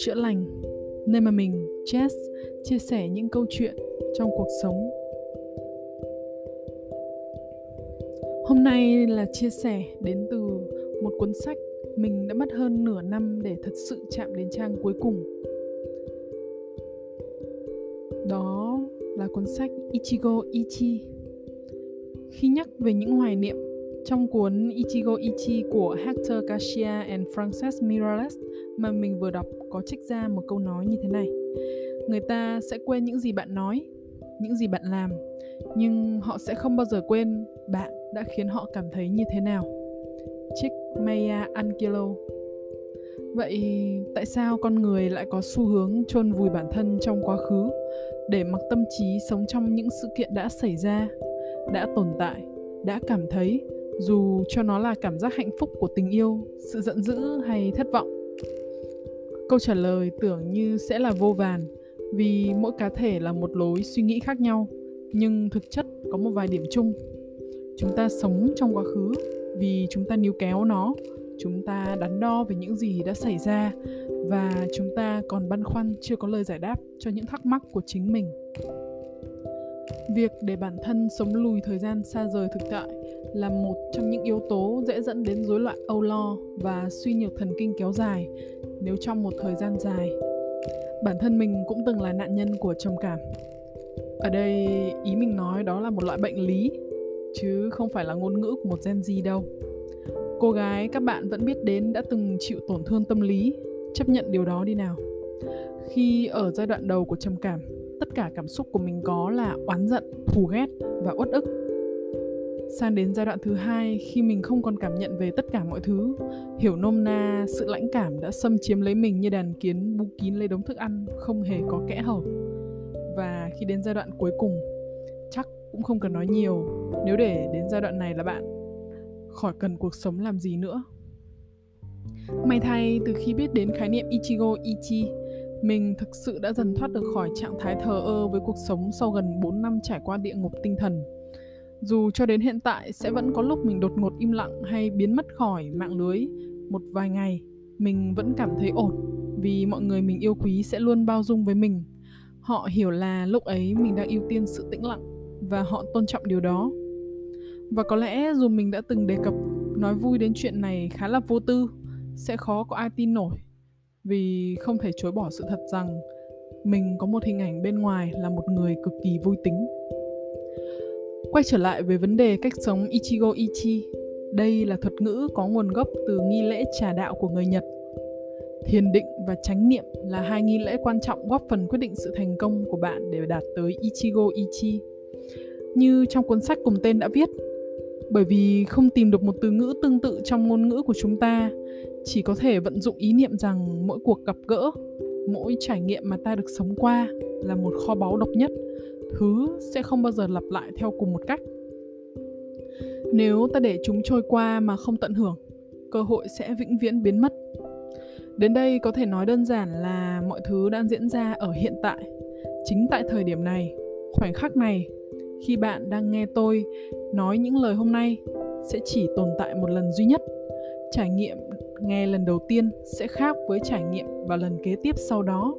chữa lành, nơi mà mình, Jess, chia sẻ những câu chuyện trong cuộc sống. Hôm nay là chia sẻ đến từ một cuốn sách mình đã mất hơn nửa năm để thật sự chạm đến trang cuối cùng. Đó là cuốn sách Ichigo Ichi. Khi nhắc về những hoài niệm trong cuốn Ichigo Ichi của Hector Garcia and Frances Miralles mà mình vừa đọc có trích ra một câu nói như thế này. Người ta sẽ quên những gì bạn nói, những gì bạn làm, nhưng họ sẽ không bao giờ quên bạn đã khiến họ cảm thấy như thế nào. Trích Maya Angelou Vậy tại sao con người lại có xu hướng chôn vùi bản thân trong quá khứ để mặc tâm trí sống trong những sự kiện đã xảy ra, đã tồn tại, đã cảm thấy dù cho nó là cảm giác hạnh phúc của tình yêu, sự giận dữ hay thất vọng, câu trả lời tưởng như sẽ là vô vàn, vì mỗi cá thể là một lối suy nghĩ khác nhau, nhưng thực chất có một vài điểm chung. Chúng ta sống trong quá khứ vì chúng ta níu kéo nó, chúng ta đắn đo về những gì đã xảy ra và chúng ta còn băn khoăn chưa có lời giải đáp cho những thắc mắc của chính mình. Việc để bản thân sống lùi thời gian xa rời thực tại là một trong những yếu tố dễ dẫn đến rối loạn âu lo và suy nhược thần kinh kéo dài nếu trong một thời gian dài. Bản thân mình cũng từng là nạn nhân của trầm cảm. Ở đây ý mình nói đó là một loại bệnh lý chứ không phải là ngôn ngữ của một gen Z đâu. Cô gái các bạn vẫn biết đến đã từng chịu tổn thương tâm lý, chấp nhận điều đó đi nào. Khi ở giai đoạn đầu của trầm cảm, tất cả cảm xúc của mình có là oán giận, thù ghét và uất ức sang đến giai đoạn thứ hai, khi mình không còn cảm nhận về tất cả mọi thứ, hiểu nôm na sự lãnh cảm đã xâm chiếm lấy mình như đàn kiến bu kín lấy đống thức ăn, không hề có kẽ hở. Và khi đến giai đoạn cuối cùng, chắc cũng không cần nói nhiều. Nếu để đến giai đoạn này là bạn, khỏi cần cuộc sống làm gì nữa. May thay, từ khi biết đến khái niệm ichigo ichi, mình thực sự đã dần thoát được khỏi trạng thái thờ ơ với cuộc sống sau gần 4 năm trải qua địa ngục tinh thần dù cho đến hiện tại sẽ vẫn có lúc mình đột ngột im lặng hay biến mất khỏi mạng lưới một vài ngày, mình vẫn cảm thấy ổn vì mọi người mình yêu quý sẽ luôn bao dung với mình. Họ hiểu là lúc ấy mình đang ưu tiên sự tĩnh lặng và họ tôn trọng điều đó. Và có lẽ dù mình đã từng đề cập nói vui đến chuyện này khá là vô tư, sẽ khó có ai tin nổi vì không thể chối bỏ sự thật rằng mình có một hình ảnh bên ngoài là một người cực kỳ vui tính Quay trở lại với vấn đề cách sống Ichigo Ichi, đây là thuật ngữ có nguồn gốc từ nghi lễ trà đạo của người Nhật. Thiền định và chánh niệm là hai nghi lễ quan trọng góp phần quyết định sự thành công của bạn để đạt tới Ichigo Ichi. Như trong cuốn sách cùng tên đã viết, bởi vì không tìm được một từ ngữ tương tự trong ngôn ngữ của chúng ta, chỉ có thể vận dụng ý niệm rằng mỗi cuộc gặp gỡ, mỗi trải nghiệm mà ta được sống qua là một kho báu độc nhất – thứ sẽ không bao giờ lặp lại theo cùng một cách. Nếu ta để chúng trôi qua mà không tận hưởng, cơ hội sẽ vĩnh viễn biến mất. Đến đây có thể nói đơn giản là mọi thứ đang diễn ra ở hiện tại. Chính tại thời điểm này, khoảnh khắc này, khi bạn đang nghe tôi nói những lời hôm nay sẽ chỉ tồn tại một lần duy nhất. Trải nghiệm nghe lần đầu tiên sẽ khác với trải nghiệm và lần kế tiếp sau đó.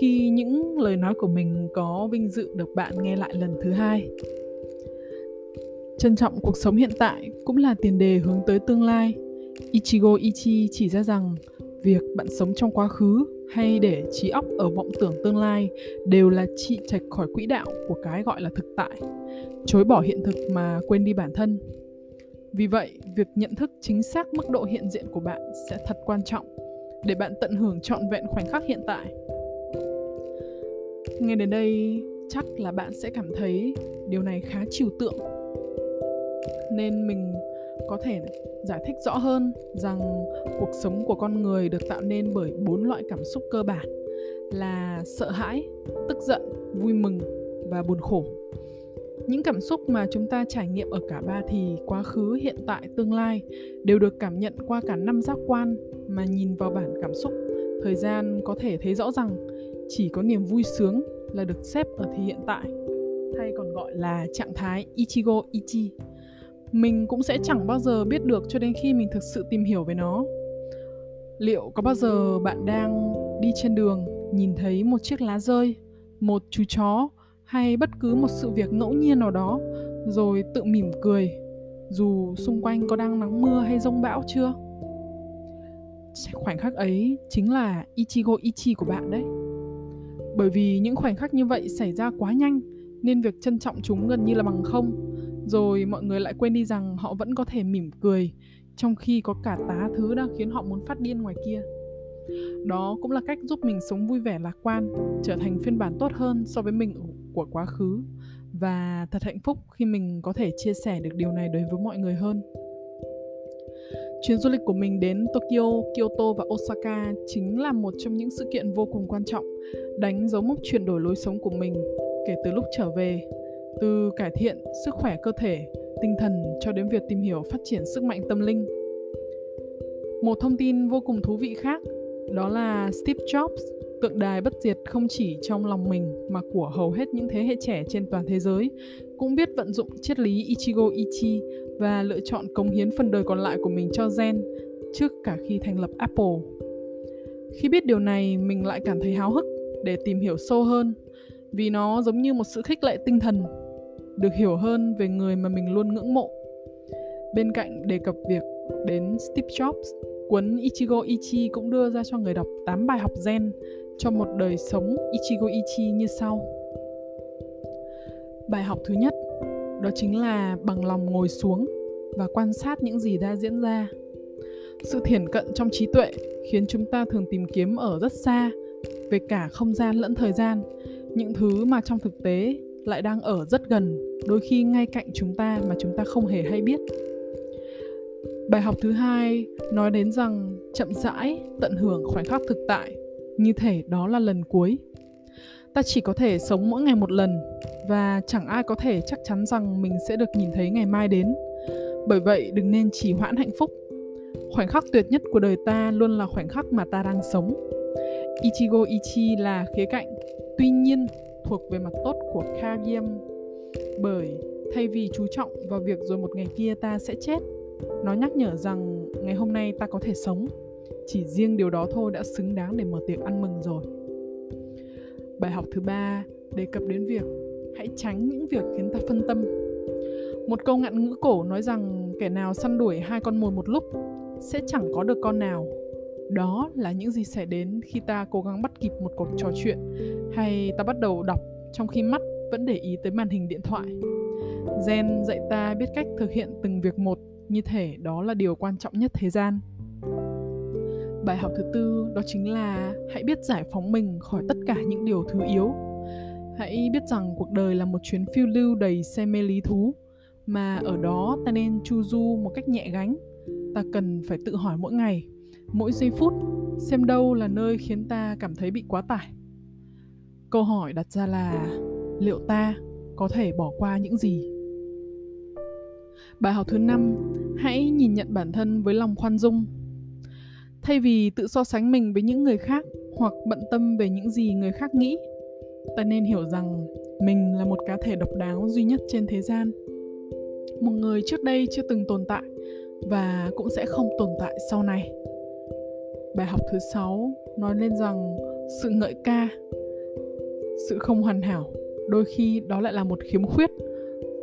Khi những lời nói của mình có vinh dự được bạn nghe lại lần thứ hai. Trân trọng cuộc sống hiện tại cũng là tiền đề hướng tới tương lai. Ichigo ichi chỉ ra rằng việc bạn sống trong quá khứ hay để trí óc ở vọng tưởng tương lai đều là trị trạch khỏi quỹ đạo của cái gọi là thực tại. Chối bỏ hiện thực mà quên đi bản thân vì vậy, việc nhận thức chính xác mức độ hiện diện của bạn sẽ thật quan trọng để bạn tận hưởng trọn vẹn khoảnh khắc hiện tại. Nghe đến đây, chắc là bạn sẽ cảm thấy điều này khá trừu tượng. Nên mình có thể giải thích rõ hơn rằng cuộc sống của con người được tạo nên bởi bốn loại cảm xúc cơ bản là sợ hãi, tức giận, vui mừng và buồn khổ những cảm xúc mà chúng ta trải nghiệm ở cả ba thì quá khứ, hiện tại, tương lai đều được cảm nhận qua cả năm giác quan mà nhìn vào bản cảm xúc. Thời gian có thể thấy rõ rằng chỉ có niềm vui sướng là được xếp ở thì hiện tại, hay còn gọi là trạng thái ichigo ichi. Mình cũng sẽ chẳng bao giờ biết được cho đến khi mình thực sự tìm hiểu về nó. Liệu có bao giờ bạn đang đi trên đường, nhìn thấy một chiếc lá rơi, một chú chó hay bất cứ một sự việc ngẫu nhiên nào đó, rồi tự mỉm cười, dù xung quanh có đang nắng mưa hay rông bão chưa? Khoảnh khắc ấy chính là ichigo ichi của bạn đấy. Bởi vì những khoảnh khắc như vậy xảy ra quá nhanh, nên việc trân trọng chúng gần như là bằng không. Rồi mọi người lại quên đi rằng họ vẫn có thể mỉm cười, trong khi có cả tá thứ đang khiến họ muốn phát điên ngoài kia đó cũng là cách giúp mình sống vui vẻ lạc quan trở thành phiên bản tốt hơn so với mình của quá khứ và thật hạnh phúc khi mình có thể chia sẻ được điều này đối với mọi người hơn Chuyến du lịch của mình đến Tokyo, Kyoto và Osaka chính là một trong những sự kiện vô cùng quan trọng, đánh dấu mốc chuyển đổi lối sống của mình kể từ lúc trở về, từ cải thiện sức khỏe cơ thể, tinh thần cho đến việc tìm hiểu phát triển sức mạnh tâm linh. Một thông tin vô cùng thú vị khác đó là Steve Jobs, tượng đài bất diệt không chỉ trong lòng mình mà của hầu hết những thế hệ trẻ trên toàn thế giới, cũng biết vận dụng triết lý Ichigo Ichi và lựa chọn cống hiến phần đời còn lại của mình cho Zen trước cả khi thành lập Apple. Khi biết điều này, mình lại cảm thấy háo hức để tìm hiểu sâu hơn vì nó giống như một sự khích lệ tinh thần được hiểu hơn về người mà mình luôn ngưỡng mộ. Bên cạnh đề cập việc đến Steve Jobs, cuốn Ichigo Ichi cũng đưa ra cho người đọc 8 bài học gen cho một đời sống Ichigo Ichi như sau. Bài học thứ nhất đó chính là bằng lòng ngồi xuống và quan sát những gì đã diễn ra. Sự thiển cận trong trí tuệ khiến chúng ta thường tìm kiếm ở rất xa về cả không gian lẫn thời gian, những thứ mà trong thực tế lại đang ở rất gần, đôi khi ngay cạnh chúng ta mà chúng ta không hề hay biết. Bài học thứ hai nói đến rằng chậm rãi tận hưởng khoảnh khắc thực tại, như thể đó là lần cuối. Ta chỉ có thể sống mỗi ngày một lần và chẳng ai có thể chắc chắn rằng mình sẽ được nhìn thấy ngày mai đến. Bởi vậy đừng nên trì hoãn hạnh phúc. Khoảnh khắc tuyệt nhất của đời ta luôn là khoảnh khắc mà ta đang sống. Ichigo Ichi là khía cạnh, tuy nhiên thuộc về mặt tốt của Kagyem. Bởi thay vì chú trọng vào việc rồi một ngày kia ta sẽ chết, nó nhắc nhở rằng ngày hôm nay ta có thể sống. Chỉ riêng điều đó thôi đã xứng đáng để mở tiệc ăn mừng rồi. Bài học thứ ba đề cập đến việc hãy tránh những việc khiến ta phân tâm. Một câu ngạn ngữ cổ nói rằng kẻ nào săn đuổi hai con mồi một lúc sẽ chẳng có được con nào. Đó là những gì sẽ đến khi ta cố gắng bắt kịp một cuộc trò chuyện hay ta bắt đầu đọc trong khi mắt vẫn để ý tới màn hình điện thoại. Gen dạy ta biết cách thực hiện từng việc một như thể đó là điều quan trọng nhất thế gian. Bài học thứ tư đó chính là hãy biết giải phóng mình khỏi tất cả những điều thứ yếu. Hãy biết rằng cuộc đời là một chuyến phiêu lưu đầy say mê lý thú mà ở đó ta nên chu du một cách nhẹ gánh. Ta cần phải tự hỏi mỗi ngày, mỗi giây phút xem đâu là nơi khiến ta cảm thấy bị quá tải. Câu hỏi đặt ra là liệu ta có thể bỏ qua những gì? Bài học thứ năm, hãy nhìn nhận bản thân với lòng khoan dung. Thay vì tự so sánh mình với những người khác hoặc bận tâm về những gì người khác nghĩ ta nên hiểu rằng mình là một cá thể độc đáo duy nhất trên thế gian. Một người trước đây chưa từng tồn tại và cũng sẽ không tồn tại sau này. Bài học thứ sáu nói lên rằng sự ngợi ca sự không hoàn hảo đôi khi đó lại là một khiếm khuyết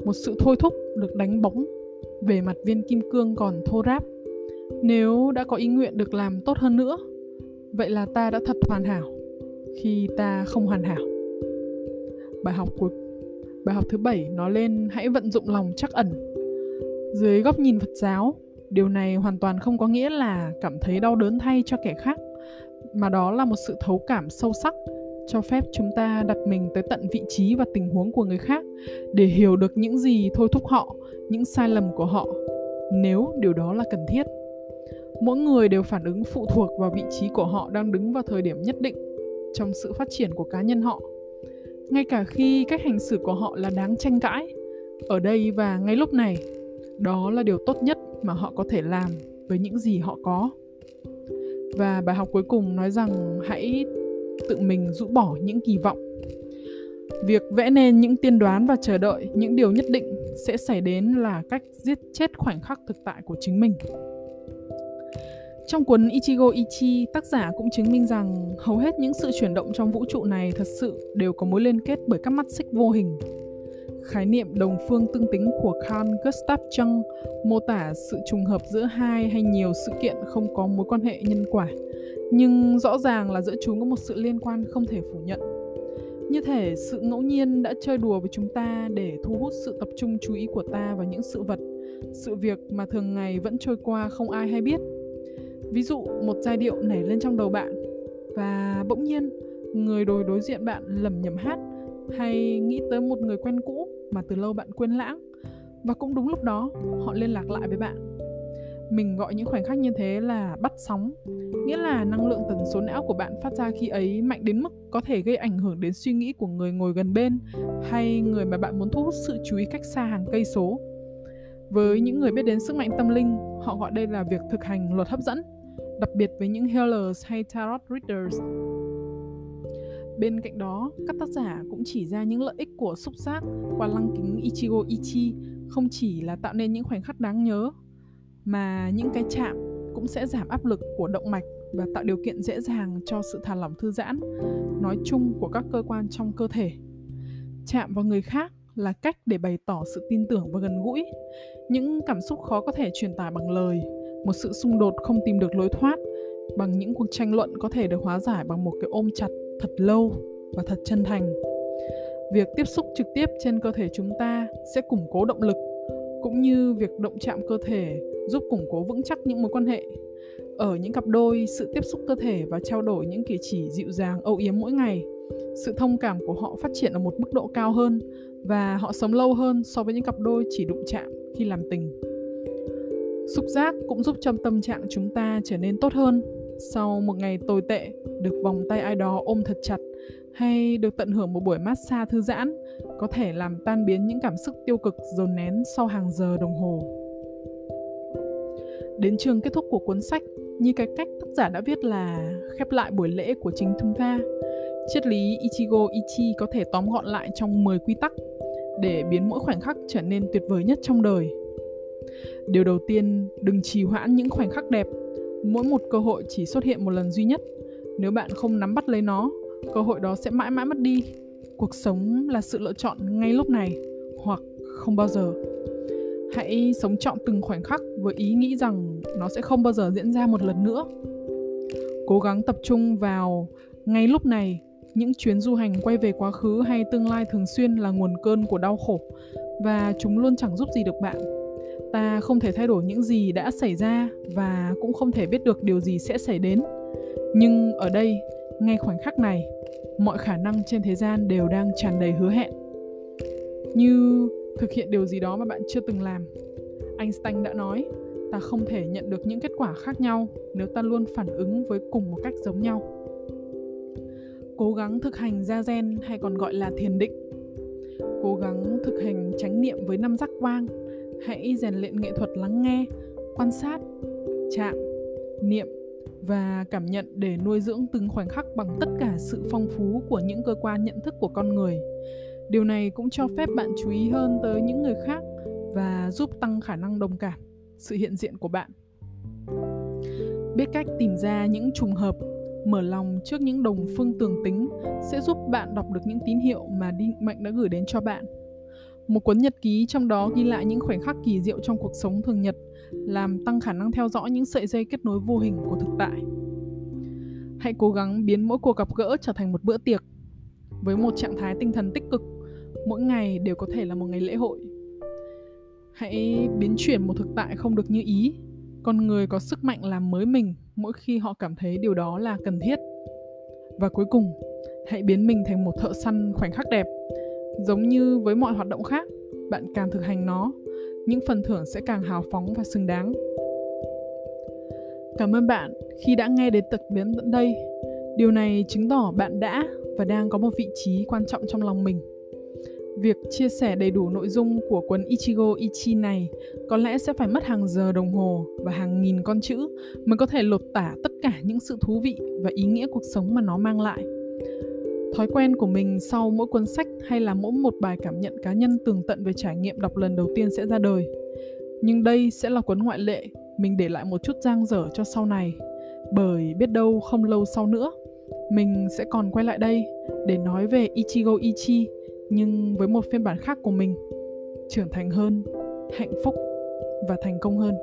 một sự thôi thúc được đánh bóng về mặt viên kim cương còn thô ráp. Nếu đã có ý nguyện được làm tốt hơn nữa, vậy là ta đã thật hoàn hảo, khi ta không hoàn hảo. Bài học cuối, bài học thứ bảy nói lên hãy vận dụng lòng chắc ẩn. Dưới góc nhìn phật giáo, điều này hoàn toàn không có nghĩa là cảm thấy đau đớn thay cho kẻ khác, mà đó là một sự thấu cảm sâu sắc cho phép chúng ta đặt mình tới tận vị trí và tình huống của người khác để hiểu được những gì thôi thúc họ, những sai lầm của họ, nếu điều đó là cần thiết. Mỗi người đều phản ứng phụ thuộc vào vị trí của họ đang đứng vào thời điểm nhất định trong sự phát triển của cá nhân họ. Ngay cả khi cách hành xử của họ là đáng tranh cãi, ở đây và ngay lúc này, đó là điều tốt nhất mà họ có thể làm với những gì họ có. Và bài học cuối cùng nói rằng hãy tự mình rũ bỏ những kỳ vọng việc vẽ nên những tiên đoán và chờ đợi những điều nhất định sẽ xảy đến là cách giết chết khoảnh khắc thực tại của chính mình Trong cuốn Ichigo Ichi, tác giả cũng chứng minh rằng hầu hết những sự chuyển động trong vũ trụ này thật sự đều có mối liên kết bởi các mắt xích vô hình. Khái niệm đồng phương tương tính của Carl Gustav Jung mô tả sự trùng hợp giữa hai hay nhiều sự kiện không có mối quan hệ nhân quả, nhưng rõ ràng là giữa chúng có một sự liên quan không thể phủ nhận. Như thể sự ngẫu nhiên đã chơi đùa với chúng ta để thu hút sự tập trung chú ý của ta vào những sự vật, sự việc mà thường ngày vẫn trôi qua không ai hay biết. Ví dụ, một giai điệu nảy lên trong đầu bạn và bỗng nhiên người đối đối diện bạn lầm nhầm hát hay nghĩ tới một người quen cũ mà từ lâu bạn quên lãng. Và cũng đúng lúc đó, họ liên lạc lại với bạn. Mình gọi những khoảnh khắc như thế là bắt sóng, nghĩa là năng lượng tần số não của bạn phát ra khi ấy mạnh đến mức có thể gây ảnh hưởng đến suy nghĩ của người ngồi gần bên hay người mà bạn muốn thu hút sự chú ý cách xa hàng cây số. Với những người biết đến sức mạnh tâm linh, họ gọi đây là việc thực hành luật hấp dẫn, đặc biệt với những healers hay tarot readers. Bên cạnh đó, các tác giả cũng chỉ ra những lợi ích của xúc giác qua lăng kính Ichigo Ichi không chỉ là tạo nên những khoảnh khắc đáng nhớ mà những cái chạm cũng sẽ giảm áp lực của động mạch và tạo điều kiện dễ dàng cho sự thả lỏng thư giãn nói chung của các cơ quan trong cơ thể. Chạm vào người khác là cách để bày tỏ sự tin tưởng và gần gũi, những cảm xúc khó có thể truyền tải bằng lời, một sự xung đột không tìm được lối thoát bằng những cuộc tranh luận có thể được hóa giải bằng một cái ôm chặt thật lâu và thật chân thành. Việc tiếp xúc trực tiếp trên cơ thể chúng ta sẽ củng cố động lực, cũng như việc động chạm cơ thể giúp củng cố vững chắc những mối quan hệ. Ở những cặp đôi, sự tiếp xúc cơ thể và trao đổi những cử chỉ dịu dàng, âu yếm mỗi ngày, sự thông cảm của họ phát triển ở một mức độ cao hơn và họ sống lâu hơn so với những cặp đôi chỉ đụng chạm khi làm tình. Xúc giác cũng giúp cho tâm trạng chúng ta trở nên tốt hơn sau một ngày tồi tệ được vòng tay ai đó ôm thật chặt hay được tận hưởng một buổi massage thư giãn có thể làm tan biến những cảm xúc tiêu cực dồn nén sau hàng giờ đồng hồ. Đến trường kết thúc của cuốn sách, như cái cách tác giả đã viết là khép lại buổi lễ của chính chúng ta. Triết lý Ichigo Ichi có thể tóm gọn lại trong 10 quy tắc để biến mỗi khoảnh khắc trở nên tuyệt vời nhất trong đời. Điều đầu tiên, đừng trì hoãn những khoảnh khắc đẹp. Mỗi một cơ hội chỉ xuất hiện một lần duy nhất. Nếu bạn không nắm bắt lấy nó, cơ hội đó sẽ mãi mãi mất đi. Cuộc sống là sự lựa chọn ngay lúc này hoặc không bao giờ. Hãy sống trọn từng khoảnh khắc với ý nghĩ rằng nó sẽ không bao giờ diễn ra một lần nữa. Cố gắng tập trung vào ngay lúc này. Những chuyến du hành quay về quá khứ hay tương lai thường xuyên là nguồn cơn của đau khổ và chúng luôn chẳng giúp gì được bạn ta không thể thay đổi những gì đã xảy ra và cũng không thể biết được điều gì sẽ xảy đến. Nhưng ở đây, ngay khoảnh khắc này, mọi khả năng trên thế gian đều đang tràn đầy hứa hẹn. Như thực hiện điều gì đó mà bạn chưa từng làm, einstein đã nói, ta không thể nhận được những kết quả khác nhau nếu ta luôn phản ứng với cùng một cách giống nhau. Cố gắng thực hành gia gen hay còn gọi là thiền định. Cố gắng thực hành chánh niệm với năm giác quang hãy rèn luyện nghệ thuật lắng nghe, quan sát, chạm, niệm và cảm nhận để nuôi dưỡng từng khoảnh khắc bằng tất cả sự phong phú của những cơ quan nhận thức của con người. Điều này cũng cho phép bạn chú ý hơn tới những người khác và giúp tăng khả năng đồng cảm, sự hiện diện của bạn. Biết cách tìm ra những trùng hợp, mở lòng trước những đồng phương tường tính sẽ giúp bạn đọc được những tín hiệu mà định mệnh đã gửi đến cho bạn một cuốn nhật ký trong đó ghi lại những khoảnh khắc kỳ diệu trong cuộc sống thường nhật làm tăng khả năng theo dõi những sợi dây kết nối vô hình của thực tại. Hãy cố gắng biến mỗi cuộc gặp gỡ trở thành một bữa tiệc với một trạng thái tinh thần tích cực. Mỗi ngày đều có thể là một ngày lễ hội. Hãy biến chuyển một thực tại không được như ý. Con người có sức mạnh làm mới mình mỗi khi họ cảm thấy điều đó là cần thiết. Và cuối cùng, hãy biến mình thành một thợ săn khoảnh khắc đẹp. Giống như với mọi hoạt động khác, bạn càng thực hành nó những phần thưởng sẽ càng hào phóng và xứng đáng. Cảm ơn bạn khi đã nghe đến tập biến tận đây. Điều này chứng tỏ bạn đã và đang có một vị trí quan trọng trong lòng mình. Việc chia sẻ đầy đủ nội dung của cuốn Ichigo Ichi này có lẽ sẽ phải mất hàng giờ đồng hồ và hàng nghìn con chữ mới có thể lột tả tất cả những sự thú vị và ý nghĩa cuộc sống mà nó mang lại. Thói quen của mình sau mỗi cuốn sách hay là mỗi một bài cảm nhận cá nhân tường tận về trải nghiệm đọc lần đầu tiên sẽ ra đời. Nhưng đây sẽ là cuốn ngoại lệ mình để lại một chút giang dở cho sau này. Bởi biết đâu không lâu sau nữa, mình sẽ còn quay lại đây để nói về Ichigo Ichi, nhưng với một phiên bản khác của mình, trưởng thành hơn, hạnh phúc và thành công hơn.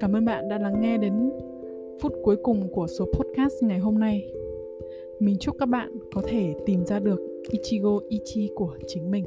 Cảm ơn bạn đã lắng nghe đến phút cuối cùng của số podcast ngày hôm nay mình chúc các bạn có thể tìm ra được Ichigo Ichi của chính mình.